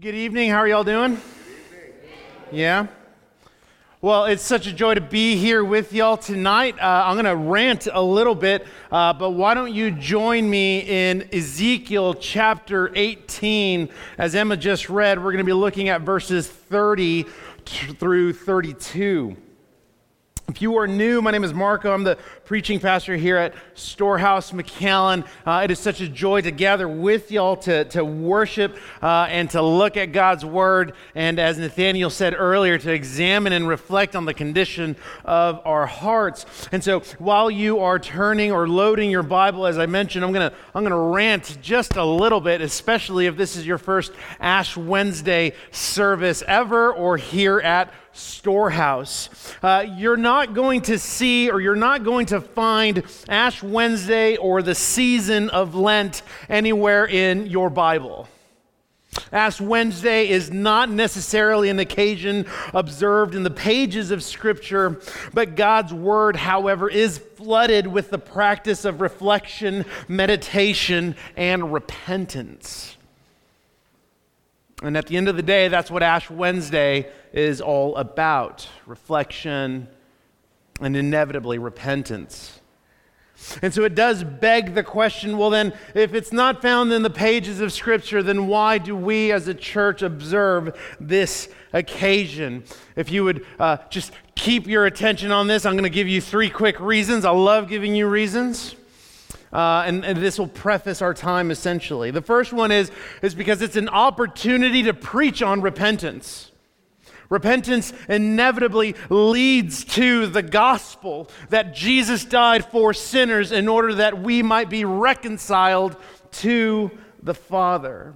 Good evening. How are y'all doing? Yeah? Well, it's such a joy to be here with y'all tonight. Uh, I'm going to rant a little bit, uh, but why don't you join me in Ezekiel chapter 18? As Emma just read, we're going to be looking at verses 30 through 32. If you are new, my name is Marco. I'm the preaching pastor here at Storehouse McAllen. Uh, it is such a joy to gather with y'all to, to worship uh, and to look at God's Word. And as Nathaniel said earlier, to examine and reflect on the condition of our hearts. And so while you are turning or loading your Bible, as I mentioned, I'm going to I'm going to rant just a little bit, especially if this is your first Ash Wednesday service ever or here at storehouse. Uh, you're not going to see or you're not going to find Ash Wednesday or the season of Lent anywhere in your Bible. Ash Wednesday is not necessarily an occasion observed in the pages of Scripture, but God's Word, however, is flooded with the practice of reflection, meditation, and repentance. And at the end of the day, that's what Ash Wednesday is all about reflection and inevitably repentance. And so it does beg the question well, then, if it's not found in the pages of Scripture, then why do we as a church observe this occasion? If you would uh, just keep your attention on this, I'm going to give you three quick reasons. I love giving you reasons. Uh, and, and, this will preface our time essentially. The first one is, is because it's an opportunity to preach on repentance. Repentance inevitably leads to the gospel that Jesus died for sinners in order that we might be reconciled to the Father.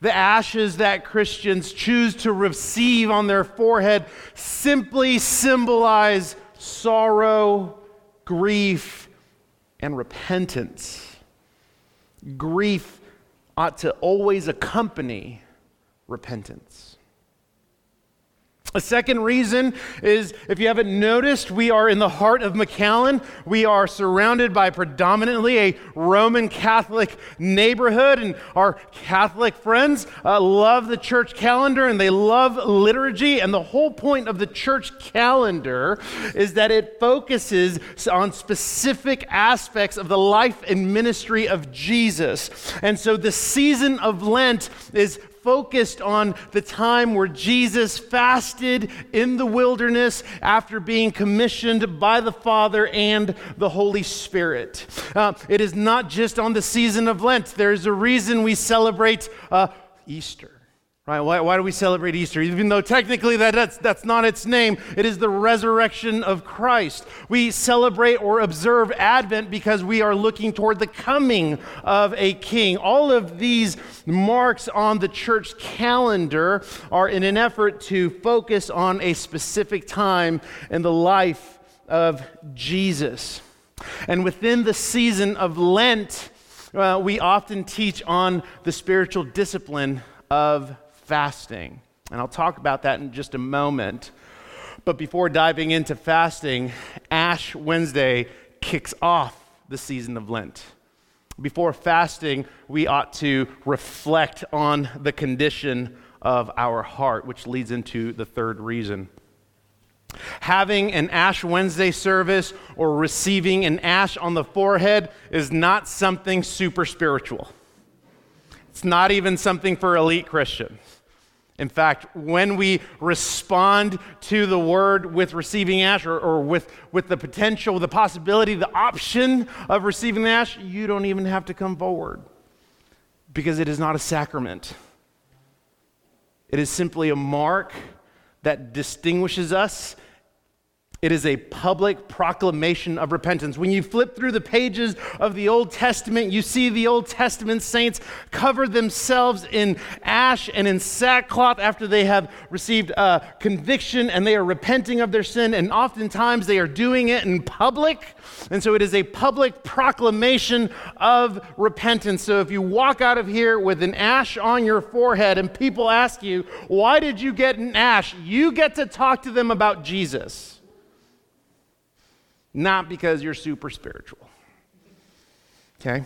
The ashes that Christians choose to receive on their forehead simply symbolize sorrow, grief, and repentance. Grief ought to always accompany repentance. A second reason is if you haven't noticed, we are in the heart of McAllen. We are surrounded by predominantly a Roman Catholic neighborhood, and our Catholic friends uh, love the church calendar and they love liturgy. And the whole point of the church calendar is that it focuses on specific aspects of the life and ministry of Jesus. And so the season of Lent is focused on the time where Jesus fasted in the wilderness after being commissioned by the Father and the Holy Spirit. Uh, it is not just on the season of Lent, there's a reason we celebrate uh, Easter. Right? Why, why, do we celebrate Easter? Even though technically that, that's, that's not its name, it is the resurrection of Christ. We celebrate or observe Advent because we are looking toward the coming of a king. All of these marks on the church calendar are in an effort to focus on a specific time in the life of Jesus. And within the season of Lent, uh, we often teach on the spiritual discipline of fasting. And I'll talk about that in just a moment. But before diving into fasting, Ash Wednesday kicks off the season of Lent. Before fasting, we ought to reflect on the condition of our heart, which leads into the third reason. Having an Ash Wednesday service or receiving an ash on the forehead is not something super spiritual. It's not even something for elite Christians. In fact, when we respond to the word with receiving ash or, or, with, with the potential, the possibility, the option of receiving the ash, you don't even have to come forward because it is not a sacrament. It is simply a mark that distinguishes us it is a public proclamation of repentance. When you flip through the pages of the Old Testament, you see the Old Testament saints cover themselves in ash and in sackcloth after they have received a conviction and they are repenting of their sin, and oftentimes they are doing it in public. And so it is a public proclamation of repentance. So if you walk out of here with an ash on your forehead and people ask you, Why did you get an ash? you get to talk to them about Jesus not because you're super spiritual. Okay?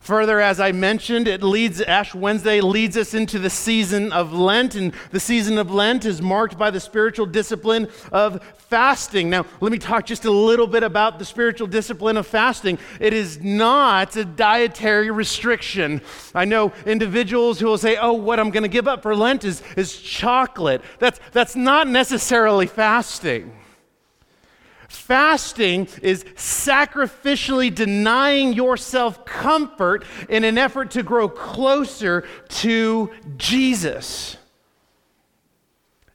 Further, as I mentioned, it leads, Ash Wednesday leads us into the season of Lent, and the season of Lent is marked by the spiritual discipline of fasting. Now, let me talk just a little bit about the spiritual discipline of fasting. It is not a dietary restriction. I know individuals who will say, oh, what I'm going to give up for Lent is, is chocolate. That's, that's not necessarily fasting. Fasting is sacrificially denying yourself comfort in an effort to grow closer to Jesus.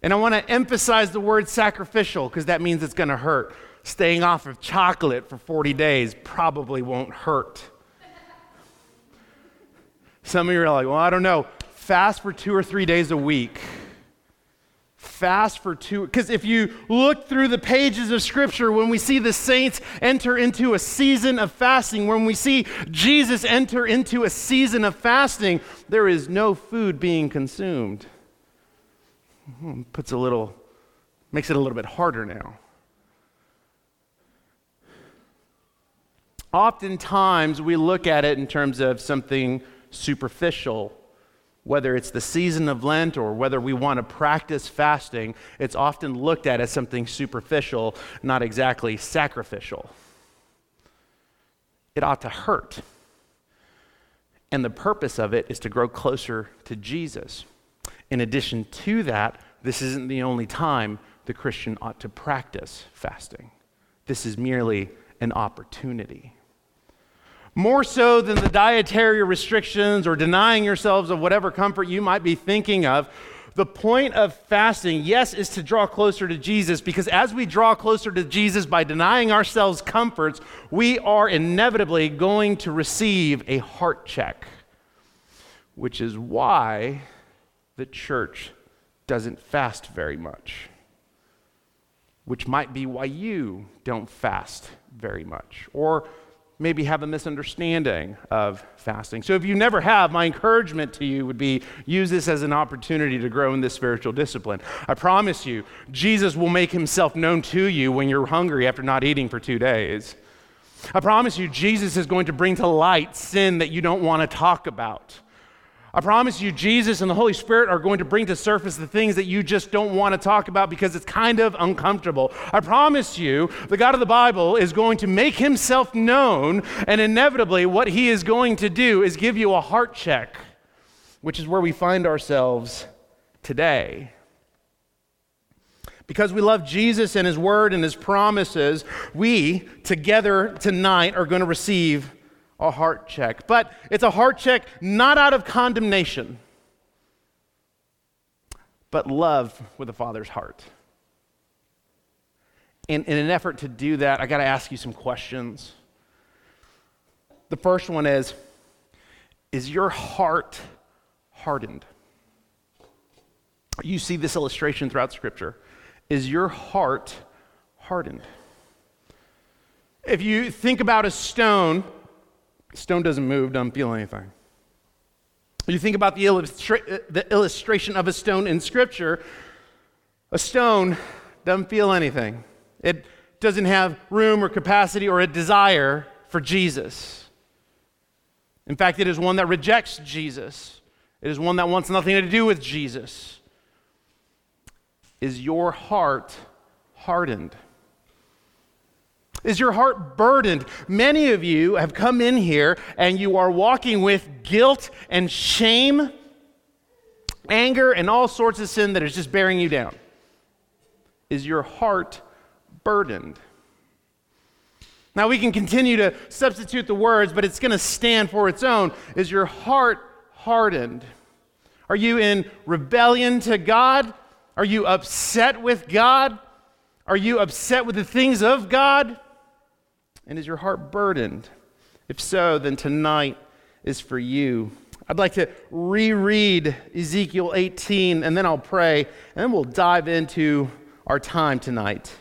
And I want to emphasize the word sacrificial because that means it's going to hurt. Staying off of chocolate for 40 days probably won't hurt. Some of you are like, well, I don't know. Fast for two or three days a week fast for two because if you look through the pages of scripture when we see the saints enter into a season of fasting when we see jesus enter into a season of fasting there is no food being consumed. Hmm, puts a little makes it a little bit harder now. Oftentimes we look at it in terms of something superficial whether it's the season of Lent or whether we want to practice fasting, it's often looked at as something superficial, not exactly sacrificial. It ought to hurt. And the purpose of it is to grow closer to Jesus. In addition to that, this isn't the only time the Christian ought to practice fasting. This is merely an opportunity. More so than the dietary restrictions or denying yourselves of whatever comfort you might be thinking of, the point of fasting, yes, is to draw closer to Jesus because as we draw closer to Jesus by denying ourselves comforts, we are inevitably going to receive a heart check, which is why the church doesn't fast very much, which might be why you don't fast very much. Or maybe have a misunderstanding of fasting. So if you never have, my encouragement to you would be use this as an opportunity to grow in this spiritual discipline. I promise you, Jesus will make himself known to you when you're hungry after not eating for 2 days. I promise you, Jesus is going to bring to light sin that you don't want to talk about. I promise you, Jesus and the Holy Spirit are going to bring to surface the things that you just don't want to talk about because it's kind of uncomfortable. I promise you, the God of the Bible is going to make himself known, and inevitably, what he is going to do is give you a heart check, which is where we find ourselves today. Because we love Jesus and his word and his promises, we together tonight are going to receive a heart check. But it's a heart check not out of condemnation, but love with the Father's heart. In, in an effort to do that, I got to ask you some questions. The first one is Is your heart hardened? You see this illustration throughout Scripture. Is your heart hardened? If you think about a stone, Stone doesn't move, doesn't feel anything. You think about the, the illustration of a stone in Scripture, a stone doesn't feel anything. It doesn't have room or capacity or a desire for Jesus. In fact, it is one that rejects Jesus. It is one that wants nothing to do with Jesus. Is your heart hardened? Is your heart burdened? Many of you have come in here and you are walking with guilt and shame, anger, and all sorts of sin that is just bearing you down. Is your heart burdened? Now, we can continue to substitute the words, but it's going to stand for its own. Is your heart hardened? Are you in rebellion to God? Are you upset with God? Are you upset with the things of God? And is your heart burdened? If so, then tonight is for you. I'd like to reread Ezekiel 18 and then I'll pray and then we'll dive into our time tonight.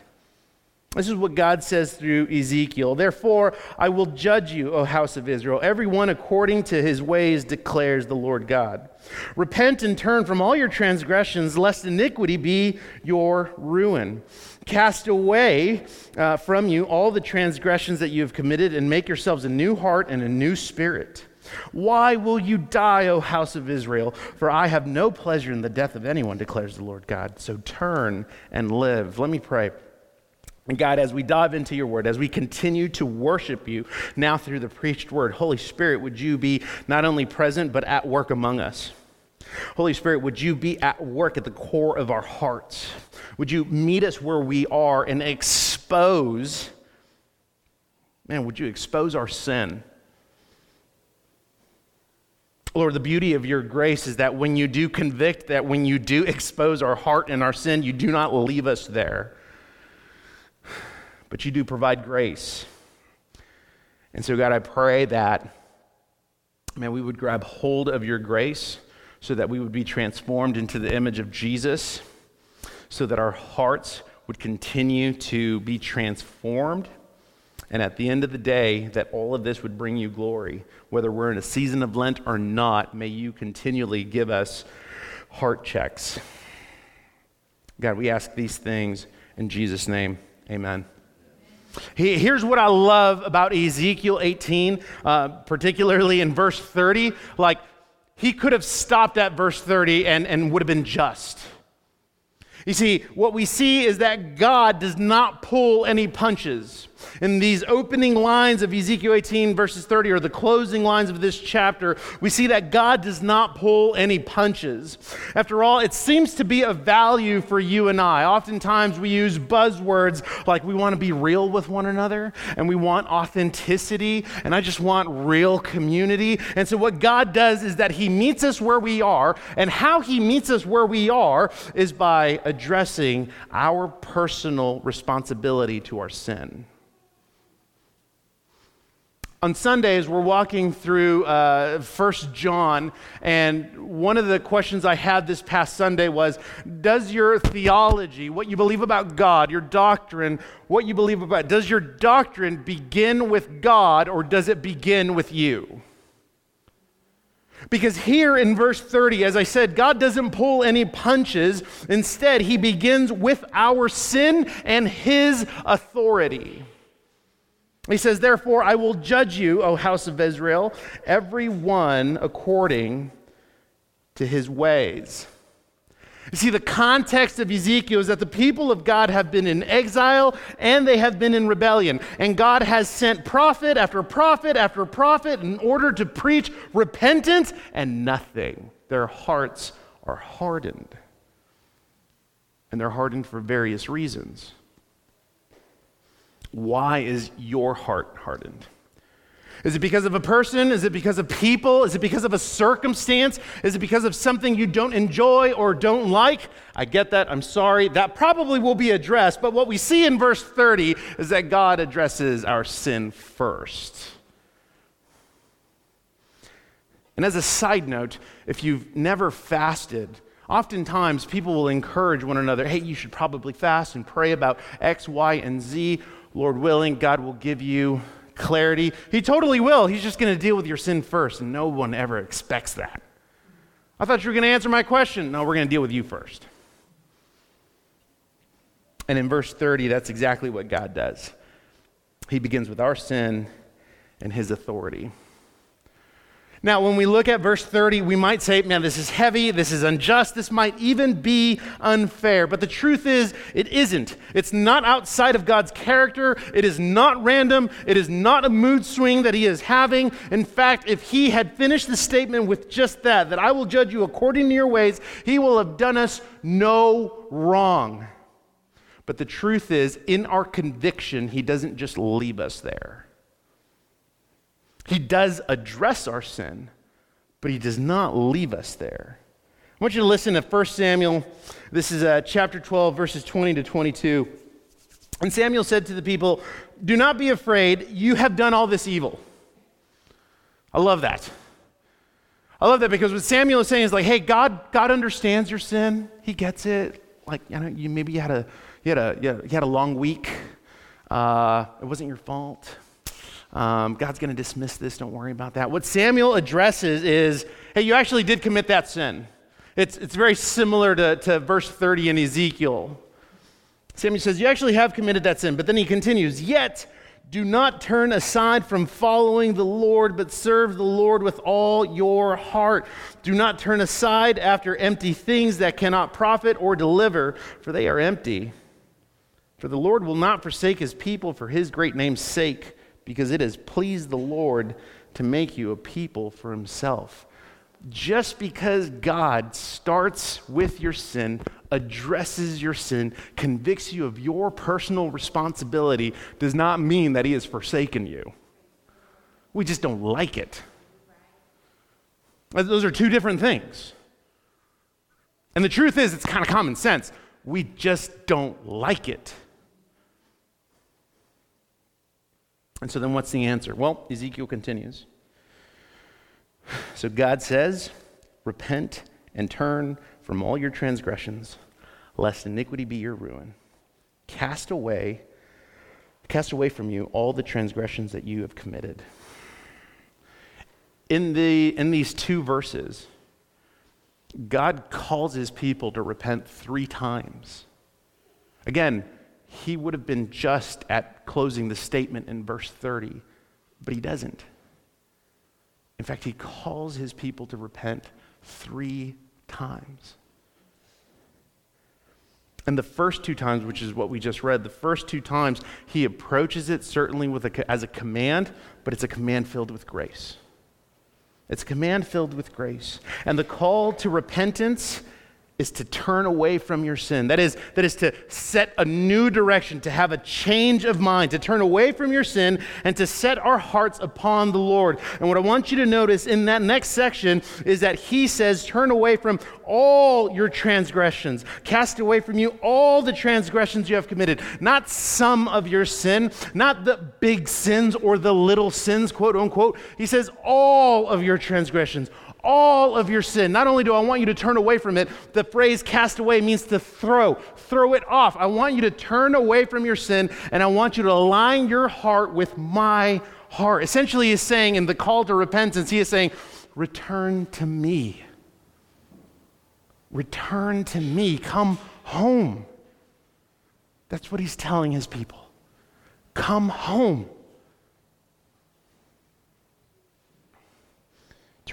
This is what God says through Ezekiel. Therefore, I will judge you, O house of Israel, everyone according to his ways, declares the Lord God. Repent and turn from all your transgressions, lest iniquity be your ruin. Cast away uh, from you all the transgressions that you have committed, and make yourselves a new heart and a new spirit. Why will you die, O house of Israel? For I have no pleasure in the death of anyone, declares the Lord God. So turn and live. Let me pray. And God, as we dive into your word, as we continue to worship you now through the preached word, Holy Spirit, would you be not only present, but at work among us? Holy Spirit, would you be at work at the core of our hearts? Would you meet us where we are and expose, man, would you expose our sin? Lord, the beauty of your grace is that when you do convict, that when you do expose our heart and our sin, you do not leave us there, but you do provide grace. And so, God, I pray that, man, we would grab hold of your grace so that we would be transformed into the image of Jesus, so that our hearts would continue to be transformed and at the end of the day, that all of this would bring you glory. Whether we're in a season of Lent or not, may you continually give us heart checks. God, we ask these things in Jesus' name. Amen. Here's what I love about Ezekiel 18, uh, particularly in verse 30. Like, he could have stopped at verse 30 and, and would have been just. You see, what we see is that God does not pull any punches. In these opening lines of Ezekiel 18, verses 30, or the closing lines of this chapter, we see that God does not pull any punches. After all, it seems to be of value for you and I. Oftentimes we use buzzwords like we want to be real with one another and we want authenticity and I just want real community. And so, what God does is that He meets us where we are, and how He meets us where we are is by addressing our personal responsibility to our sin on Sundays, we're walking through uh, John, and one of the questions I had this past Sunday was Does your theology, what you believe about God, your doctrine, what you believe about, does your doctrine begin with God or does it begin with you? Because here in verse 30, as I said, God doesn't pull any punches. Instead, he begins with our sin and his authority. He says, Therefore, I will judge you, O house of Israel, every one according to his ways. You see, the context of Ezekiel is that the people of God have been in exile and they have been in rebellion. And God has sent prophet after prophet after prophet in order to preach repentance, and nothing. Their hearts are hardened. And they're hardened for various reasons. Why is your heart hardened? Is it because of a person? Is it because of people? Is it because of a circumstance? Is it because of something you don't enjoy or don't like? I get that. I'm sorry. That probably will be addressed. But what we see in verse 30 is that God addresses our sin first. And as a side note, if you've never fasted, oftentimes people will encourage one another hey, you should probably fast and pray about X, Y, and Z. Lord willing, God will give you clarity. He totally will. He's just going to deal with your sin first, and no one ever expects that. I thought you were going to answer my question. No, we're going to deal with you first. And in verse 30, that's exactly what God does. He begins with our sin and his authority. Now, when we look at verse 30, we might say, man, this is heavy, this is unjust, this might even be unfair. But the truth is, it isn't. It's not outside of God's character, it is not random, it is not a mood swing that He is having. In fact, if He had finished the statement with just that, that I will judge you according to your ways, He will have done us no wrong. But the truth is, in our conviction, He doesn't just leave us there. He does address our sin, but he does not leave us there. I want you to listen to 1 Samuel. This is uh, chapter 12, verses 20 to 22. And Samuel said to the people, Do not be afraid, you have done all this evil. I love that. I love that because what Samuel is saying is like, hey, God, God understands your sin. He gets it. Like, you know, you, maybe you had a, you had a, you had a long week. Uh, it wasn't your fault. Um, God's going to dismiss this. Don't worry about that. What Samuel addresses is hey, you actually did commit that sin. It's, it's very similar to, to verse 30 in Ezekiel. Samuel says, You actually have committed that sin. But then he continues, Yet Do not turn aside from following the Lord, but serve the Lord with all your heart. Do not turn aside after empty things that cannot profit or deliver, for they are empty. For the Lord will not forsake his people for his great name's sake, because it has pleased the Lord to make you a people for himself. Just because God starts with your sin, addresses your sin, convicts you of your personal responsibility, does not mean that He has forsaken you. We just don't like it. Those are two different things. And the truth is, it's kind of common sense. We just don't like it. And so then what's the answer? Well, Ezekiel continues. So God says, Repent and turn from all your transgressions, lest iniquity be your ruin. Cast away, cast away from you all the transgressions that you have committed. In, the, in these two verses, God calls his people to repent three times. Again, he would have been just at closing the statement in verse 30, but he doesn't. In fact, he calls his people to repent three times. And the first two times, which is what we just read, the first two times, he approaches it certainly with a, as a command, but it's a command filled with grace. It's a command filled with grace. And the call to repentance is to turn away from your sin. That is, that is to set a new direction, to have a change of mind, to turn away from your sin and to set our hearts upon the Lord. And what I want you to notice in that next section is that he says, Turn away from all your transgressions, cast away from you all the transgressions you have committed, not some of your sin, not the big sins or the little sins, quote unquote. He says, All of your transgressions all of your sin. Not only do I want you to turn away from it, the phrase cast away means to throw, throw it off. I want you to turn away from your sin and I want you to align your heart with my heart. Essentially, he's saying in the call to repentance, he is saying, Return to me. Return to me. Come home. That's what he's telling his people. Come home.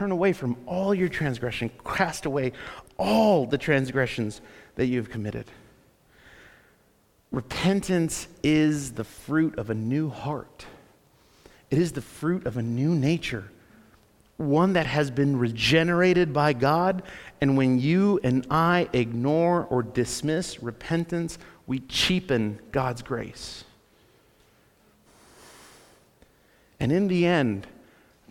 Turn away from all your transgression, cast away all the transgressions that you have committed. Repentance is the fruit of a new heart. It is the fruit of a new nature, one that has been regenerated by God. And when you and I ignore or dismiss repentance, we cheapen God's grace. And in the end,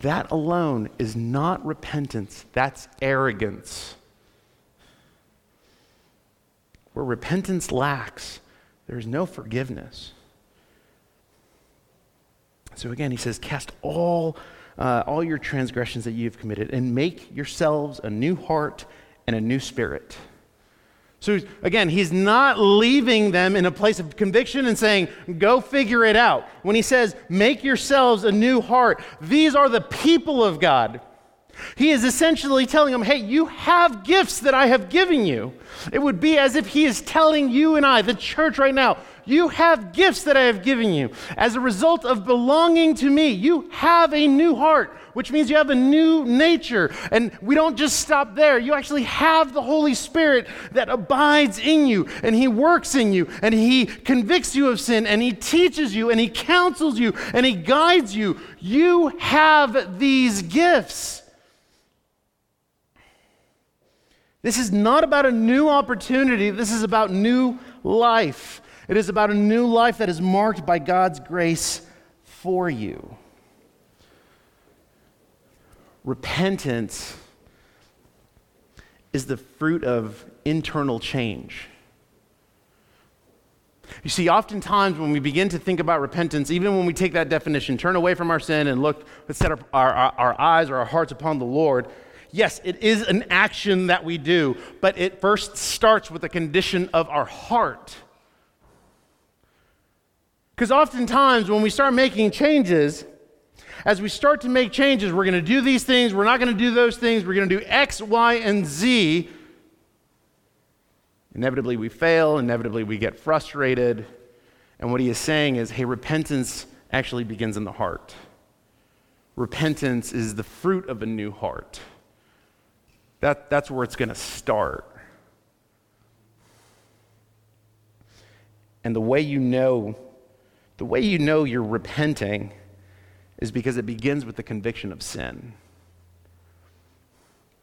that alone is not repentance, that's arrogance. Where repentance lacks, there is no forgiveness. So again, he says, Cast all, uh, all your transgressions that you have committed and make yourselves a new heart and a new spirit. So again, he's not leaving them in a place of conviction and saying, go figure it out. When he says, make yourselves a new heart, these are the people of God. He is essentially telling them, hey, you have gifts that I have given you. It would be as if he is telling you and I, the church right now, you have gifts that I have given you. As a result of belonging to me, you have a new heart, which means you have a new nature. And we don't just stop there. You actually have the Holy Spirit that abides in you, and He works in you, and He convicts you of sin, and He teaches you, and He counsels you, and He guides you. You have these gifts. This is not about a new opportunity, this is about new life. It is about a new life that is marked by God's grace for you. Repentance is the fruit of internal change. You see, oftentimes when we begin to think about repentance, even when we take that definition, turn away from our sin and look, let's set our, our, our eyes or our hearts upon the Lord, yes, it is an action that we do, but it first starts with a condition of our heart. Because oftentimes when we start making changes, as we start to make changes, we're going to do these things, we're not going to do those things, we're going to do X, Y, and Z. Inevitably, we fail, inevitably, we get frustrated. And what he is saying is hey, repentance actually begins in the heart. Repentance is the fruit of a new heart. That, that's where it's going to start. And the way you know, the way you know you're repenting is because it begins with the conviction of sin.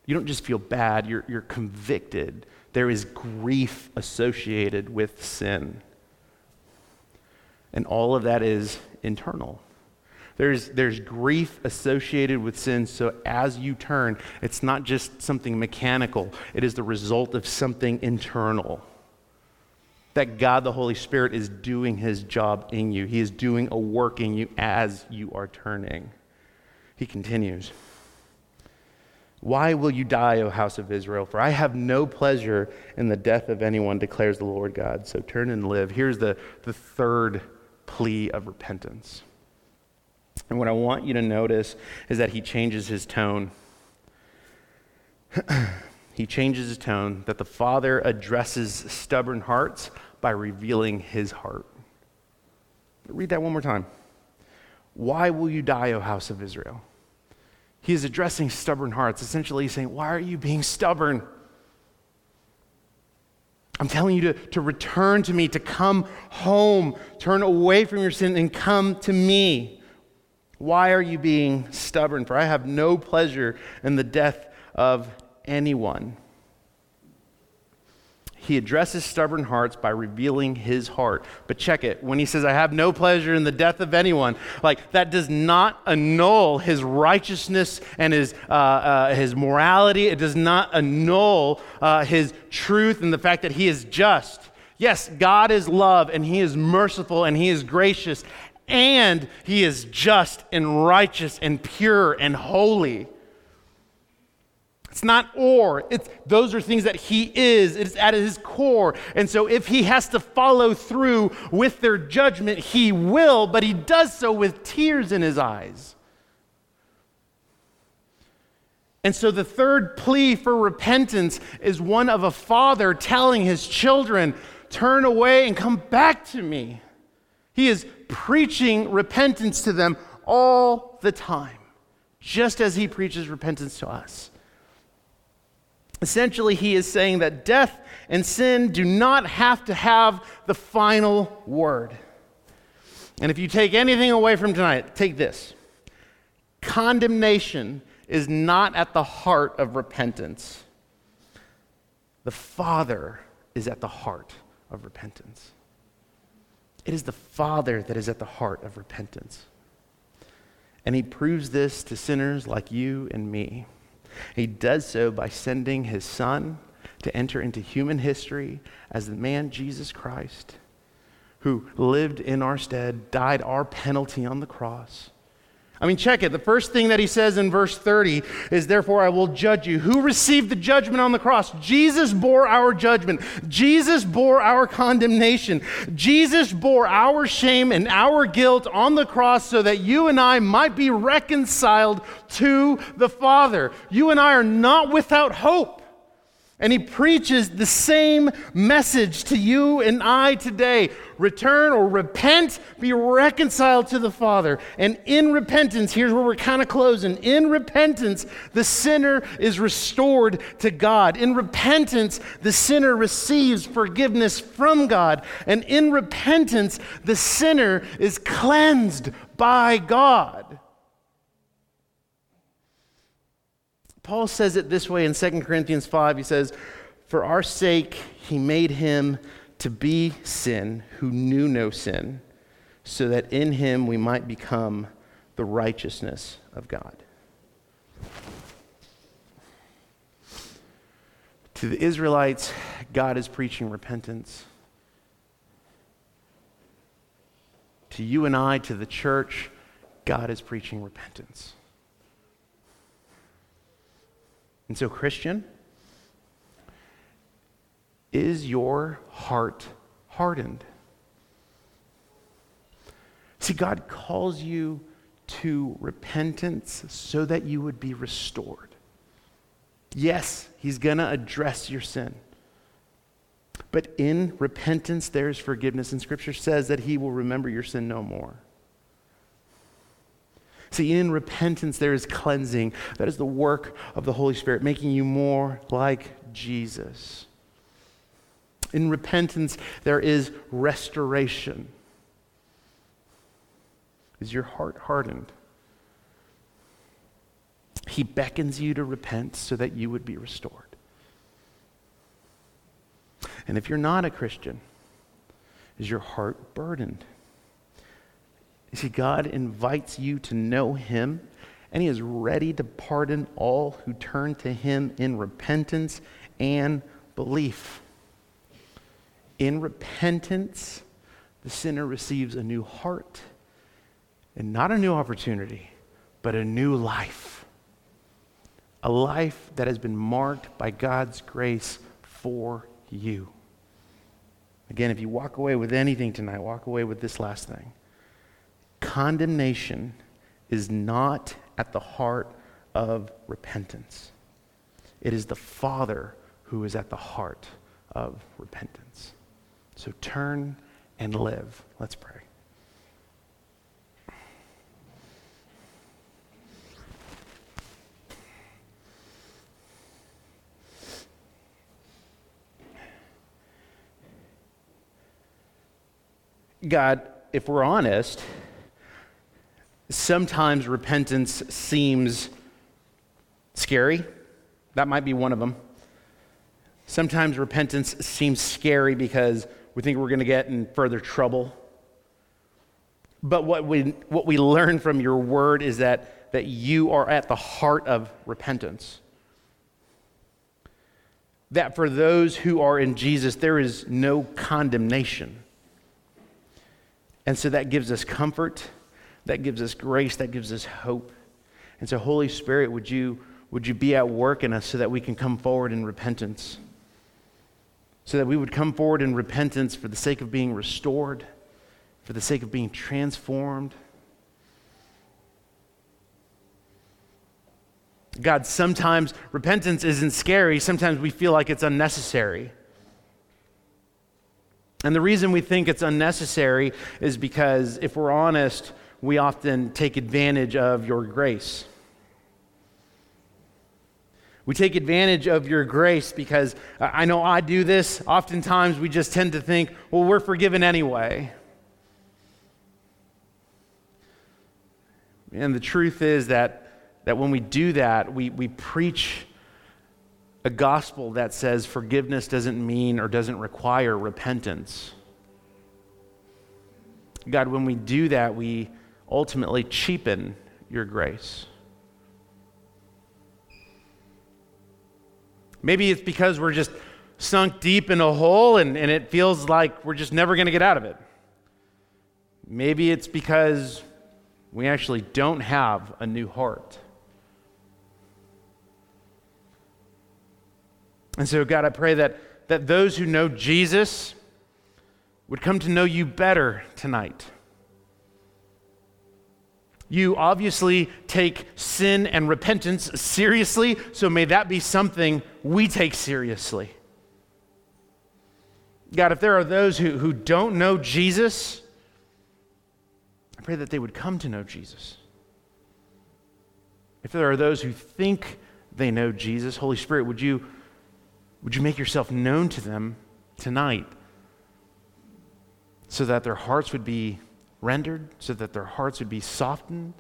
You don't just feel bad, you're, you're convicted. There is grief associated with sin. And all of that is internal. There's, there's grief associated with sin, so as you turn, it's not just something mechanical, it is the result of something internal. That God the Holy Spirit is doing his job in you, He is doing a work in you as you are turning. He continues. Why will you die, O house of Israel? For I have no pleasure in the death of anyone, declares the Lord God. So turn and live. Here's the, the third plea of repentance. And what I want you to notice is that he changes his tone. he changes his tone, that the Father addresses stubborn hearts by revealing his heart. Read that one more time. Why will you die, O house of Israel? He is addressing stubborn hearts, essentially he's saying, Why are you being stubborn? I'm telling you to, to return to me, to come home, turn away from your sin and come to me. Why are you being stubborn? For I have no pleasure in the death of anyone. He addresses stubborn hearts by revealing his heart. But check it. When he says, I have no pleasure in the death of anyone, like that does not annul his righteousness and his, uh, uh, his morality. It does not annul uh, his truth and the fact that he is just. Yes, God is love and he is merciful and he is gracious and he is just and righteous and pure and holy. It's not or. It's those are things that he is. It's at his core. And so if he has to follow through with their judgment, he will, but he does so with tears in his eyes. And so the third plea for repentance is one of a father telling his children, "Turn away and come back to me." He is preaching repentance to them all the time, just as he preaches repentance to us. Essentially, he is saying that death and sin do not have to have the final word. And if you take anything away from tonight, take this condemnation is not at the heart of repentance, the Father is at the heart of repentance. It is the Father that is at the heart of repentance. And he proves this to sinners like you and me. He does so by sending his son to enter into human history as the man Jesus Christ, who lived in our stead, died our penalty on the cross I mean, check it. The first thing that he says in verse 30 is, Therefore, I will judge you. Who received the judgment on the cross? Jesus bore our judgment. Jesus bore our condemnation. Jesus bore our shame and our guilt on the cross so that you and I might be reconciled to the Father. You and I are not without hope. And he preaches the same message to you and I today return or repent, be reconciled to the Father. And in repentance, here's where we're kind of closing. In repentance, the sinner is restored to God. In repentance, the sinner receives forgiveness from God. And in repentance, the sinner is cleansed by God. Paul says it this way in 2 Corinthians 5. He says, For our sake, he made him to be sin who knew no sin, so that in him we might become the righteousness of God. To the Israelites, God is preaching repentance. To you and I, to the church, God is preaching repentance. And so, Christian, is your heart hardened? See, God calls you to repentance so that you would be restored. Yes, He's going to address your sin. But in repentance, there's forgiveness. And Scripture says that He will remember your sin no more. See, in repentance, there is cleansing. That is the work of the Holy Spirit, making you more like Jesus. In repentance, there is restoration. Is your heart hardened? He beckons you to repent so that you would be restored. And if you're not a Christian, is your heart burdened? You see, God invites you to know Him, and He is ready to pardon all who turn to Him in repentance and belief. In repentance, the sinner receives a new heart, and not a new opportunity, but a new life. A life that has been marked by God's grace for you. Again, if you walk away with anything tonight, walk away with this last thing. Condemnation is not at the heart of repentance. It is the Father who is at the heart of repentance. So turn and live. Let's pray. God, if we're honest, sometimes repentance seems scary. That might be one of them. Sometimes repentance seems scary because we think we're going to get in further trouble. But what we, what we learn from your word is that, that you are at the heart of repentance. That for those who are in Jesus, there is no condemnation. And so that gives us comfort, that gives us grace, that gives us hope. And so, Holy Spirit, would you, would you be at work in us so that we can come forward in repentance? So that we would come forward in repentance for the sake of being restored, for the sake of being transformed. God, sometimes repentance isn't scary. Sometimes we feel like it's unnecessary. And the reason we think it's unnecessary is because, if we're honest, we often take advantage of your grace. We take advantage of your grace because I know I do this. Oftentimes we just tend to think, well, we're forgiven anyway. And the truth is that, that when we do that, we, we preach a gospel that says forgiveness doesn't mean or doesn't require repentance. God, when we do that, we ultimately cheapen your grace. Maybe it's because we're just sunk deep in a hole and, and it feels like we're just never going to get out of it. Maybe it's because we actually don't have a new heart. And so, God, I pray that, that those who know Jesus would come to know you better tonight. You obviously take sin and repentance seriously, so may that be something we take seriously. God, if there are those who, who don't know Jesus, I pray that they would come to know Jesus. If there are those who think they know Jesus, Holy Spirit, would you would you make yourself known to them tonight so that their hearts would be rendered, so that their hearts would be softened?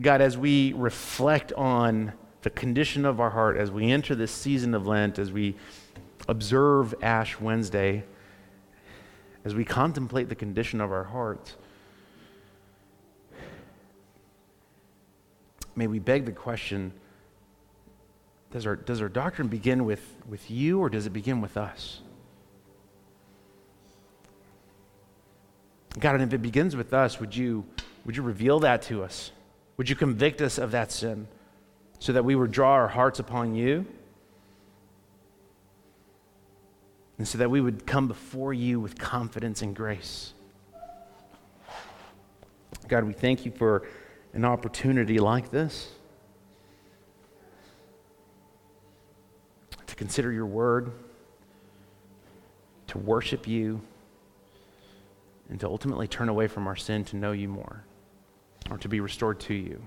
God, as we reflect on the condition of our heart, as we enter this season of Lent, as we observe Ash Wednesday, as we contemplate the condition of our hearts, may we beg the question does our, does our doctrine begin with, with you or does it begin with us? God, and if it begins with us, would you, would you reveal that to us? Would you convict us of that sin so that we would draw our hearts upon you? And so that we would come before you with confidence and grace. God, we thank you for an opportunity like this to consider your word, to worship you, and to ultimately turn away from our sin to know you more or to be restored to you.